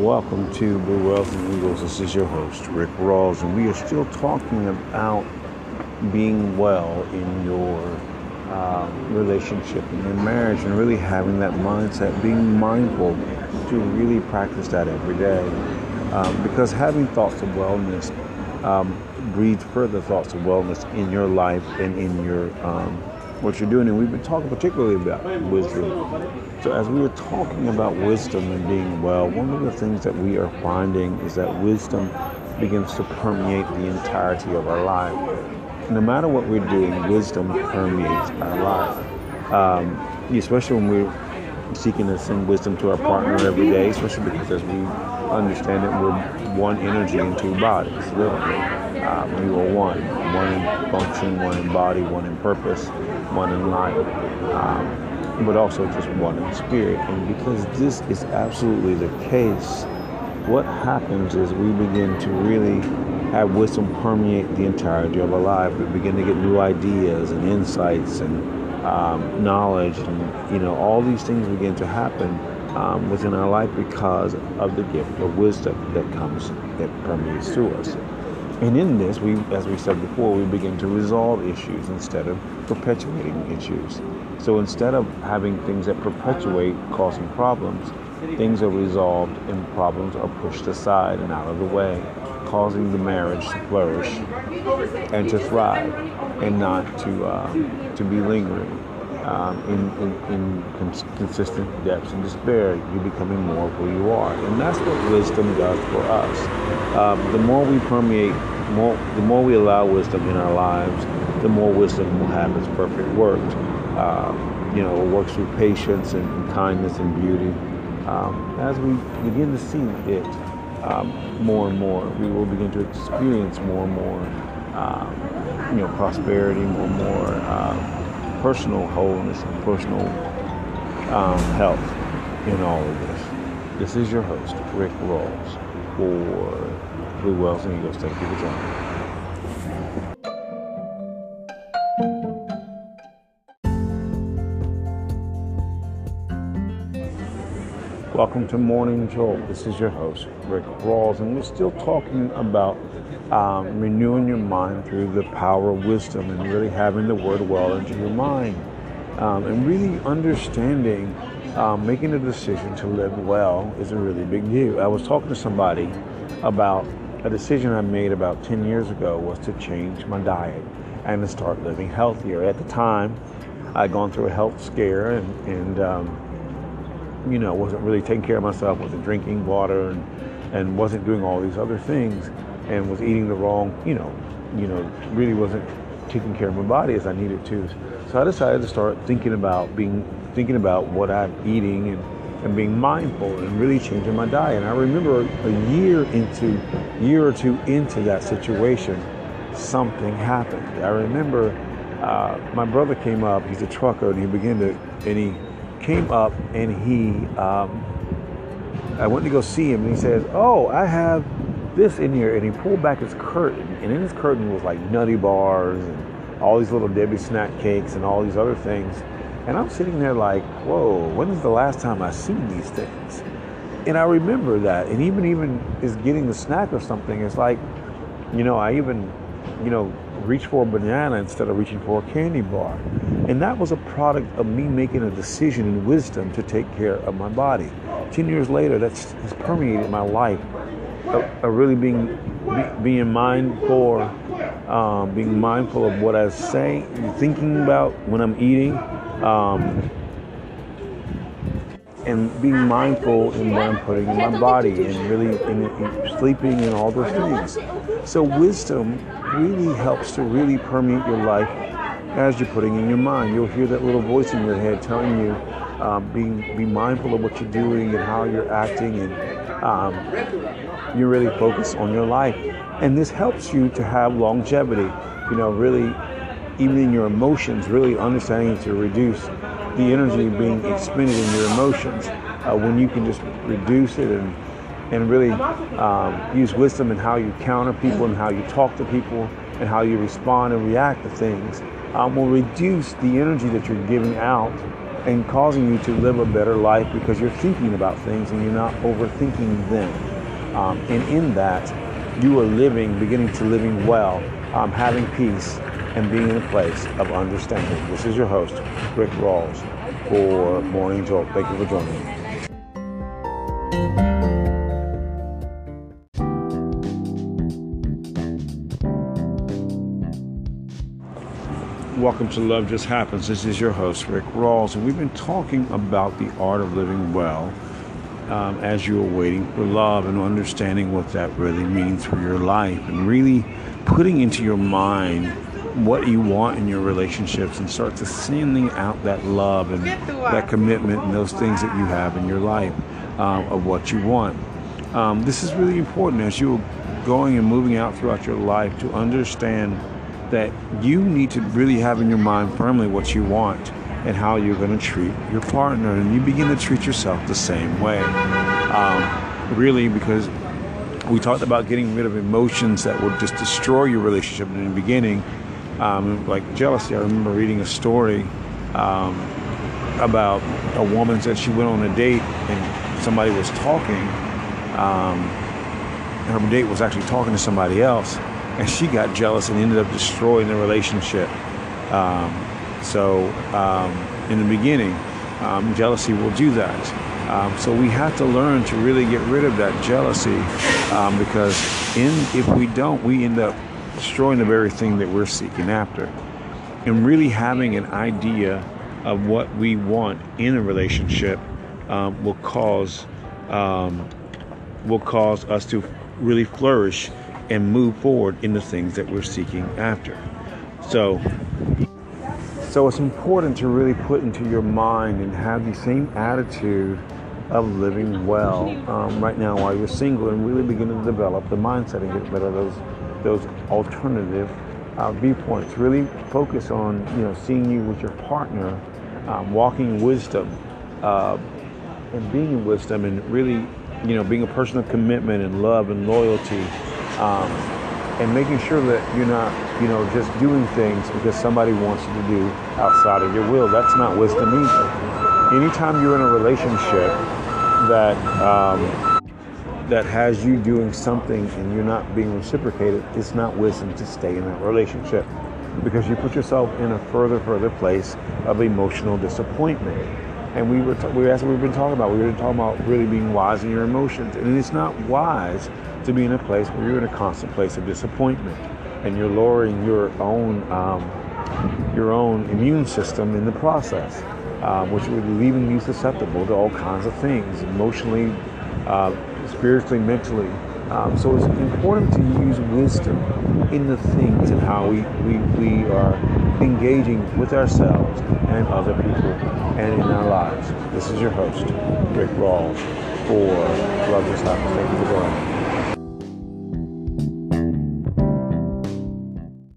Welcome to Blue Wealth and Eagles. This is your host, Rick Rawls, and we are still talking about being well in your uh, relationship, and your marriage, and really having that mindset, being mindful to really practice that every day. Um, because having thoughts of wellness um, breeds further thoughts of wellness in your life and in your um, what you're doing. And we've been talking particularly about wisdom. So as we were talking about wisdom and being well, one of the things that we are finding is that wisdom begins to permeate the entirety of our life. No matter what we're doing, wisdom permeates our life. Um, especially when we're seeking to send wisdom to our partner every day, especially because as we understand it, we're one energy in two bodies, literally. Um, we were one, one in function, one in body, one in purpose, one in life, um, but also just one in spirit. And because this is absolutely the case, what happens is we begin to really have wisdom permeate the entirety of our life. We begin to get new ideas and insights and um, knowledge, and you know all these things begin to happen um, within our life because of the gift of wisdom that comes that permeates through us. And in this, we, as we said before, we begin to resolve issues instead of perpetuating issues. So instead of having things that perpetuate causing problems, things are resolved and problems are pushed aside and out of the way, causing the marriage to flourish and to thrive and not to, uh, to be lingering. Um, in, in, in cons- consistent depths and despair, you're becoming more of who you are. And that's what wisdom does for us. Um, the more we permeate more, the more we allow wisdom in our lives, the more wisdom will have its perfect work. Uh, you know, it works through patience and, and kindness and beauty. Um, as we begin to see it um, more and more, we will begin to experience more and more, um, you know, prosperity, more and more uh, personal wholeness and personal um, health in all of this. This is your host, Rick Rawls, for Blue Wealth and Eagles. Thank you for joining. Welcome to Morning Jolt. This is your host, Rick Rawls, and we're still talking about um, renewing your mind through the power of wisdom and really having the word well into your mind. Um, and really understanding, um, making a decision to live well is a really big deal. I was talking to somebody about a decision I made about 10 years ago was to change my diet and to start living healthier. At the time, I'd gone through a health scare and, and um, you know, wasn't really taking care of myself, wasn't drinking water and, and wasn't doing all these other things and was eating the wrong, you know, you know, really wasn't taking care of my body as I needed to. So I decided to start thinking about being, thinking about what I'm eating and and being mindful and really changing my diet. And I remember a year into, year or two into that situation, something happened. I remember uh, my brother came up. He's a trucker, and he began to, and he came up and he, um, I went to go see him, and he says, "Oh, I have this in here," and he pulled back his curtain, and in his curtain was like nutty bars and all these little Debbie snack cakes and all these other things. And I'm sitting there like, whoa, when is the last time I seen these things? And I remember that. And even even is getting the snack or something, it's like, you know, I even, you know, reach for a banana instead of reaching for a candy bar. And that was a product of me making a decision in wisdom to take care of my body. Ten years later, that's has permeated my life. Of, really being be, being mindful, um, being mindful of what I say, thinking about when I'm eating, um, and being mindful in what I'm putting in my body and really in, in sleeping and all those things. So wisdom really helps to really permeate your life as you're putting in your mind. You'll hear that little voice in your head telling you, um, being be mindful of what you're doing and how you're acting, and um, you really focus on your life. And this helps you to have longevity. You know, really even in your emotions, really understanding to reduce the energy being expended in your emotions uh, when you can just reduce it and and really um, use wisdom in how you counter people and how you talk to people and how you respond and react to things um, will reduce the energy that you're giving out and causing you to live a better life because you're thinking about things and you're not overthinking them. Um, and in that, you are living, beginning to living well, um, having peace, and being in a place of understanding. This is your host, Rick Rawls, for Morning Jolt. Thank you for joining me. Welcome to Love Just Happens. This is your host, Rick Rawls, and we've been talking about the art of living well um, as you're waiting for love and understanding what that really means for your life and really putting into your mind what you want in your relationships and start to sending out that love and that commitment and those things that you have in your life um, of what you want. Um, this is really important as you're going and moving out throughout your life to understand that you need to really have in your mind firmly what you want and how you're going to treat your partner. And you begin to treat yourself the same way. Um, really, because we talked about getting rid of emotions that would just destroy your relationship in the beginning, um, like jealousy. I remember reading a story um, about a woman said she went on a date and somebody was talking. Um, her date was actually talking to somebody else and she got jealous and ended up destroying the relationship. Um, so um, in the beginning, um, jealousy will do that. So we have to learn to really get rid of that jealousy because in, if we don't, we end up destroying the very thing that we're seeking after. And really having an idea of what we want in a relationship um, will cause will cause us to really flourish and move forward in the things that we're seeking after. So, so it's important to really put into your mind and have the same attitude of living well um, right now while you're single and really begin to develop the mindset and get rid of those those alternative uh, viewpoints. Really focus on you know seeing you with your partner, um, walking wisdom, uh, and being in wisdom, and really you know being a person of commitment and love and loyalty um, and making sure that you're not, you know, just doing things because somebody wants you to do outside of your will. That's not wisdom either. Anytime you're in a relationship that um, that has you doing something and you're not being reciprocated, it's not wisdom to stay in that relationship because you put yourself in a further, further place of emotional disappointment. And we were, t- we, as we've been talking about, we were talking about really being wise in your emotions. And it's not wise to be in a place where you're in a constant place of disappointment and you're lowering your own um, your own immune system in the process, um, which would be leaving you susceptible to all kinds of things, emotionally, uh, spiritually, mentally. Um, so it's important to use wisdom in the things and how we, we, we are engaging with ourselves and other people and in our lives. This is your host, Rick Rawls, for Love Just Happens. Thank you for joining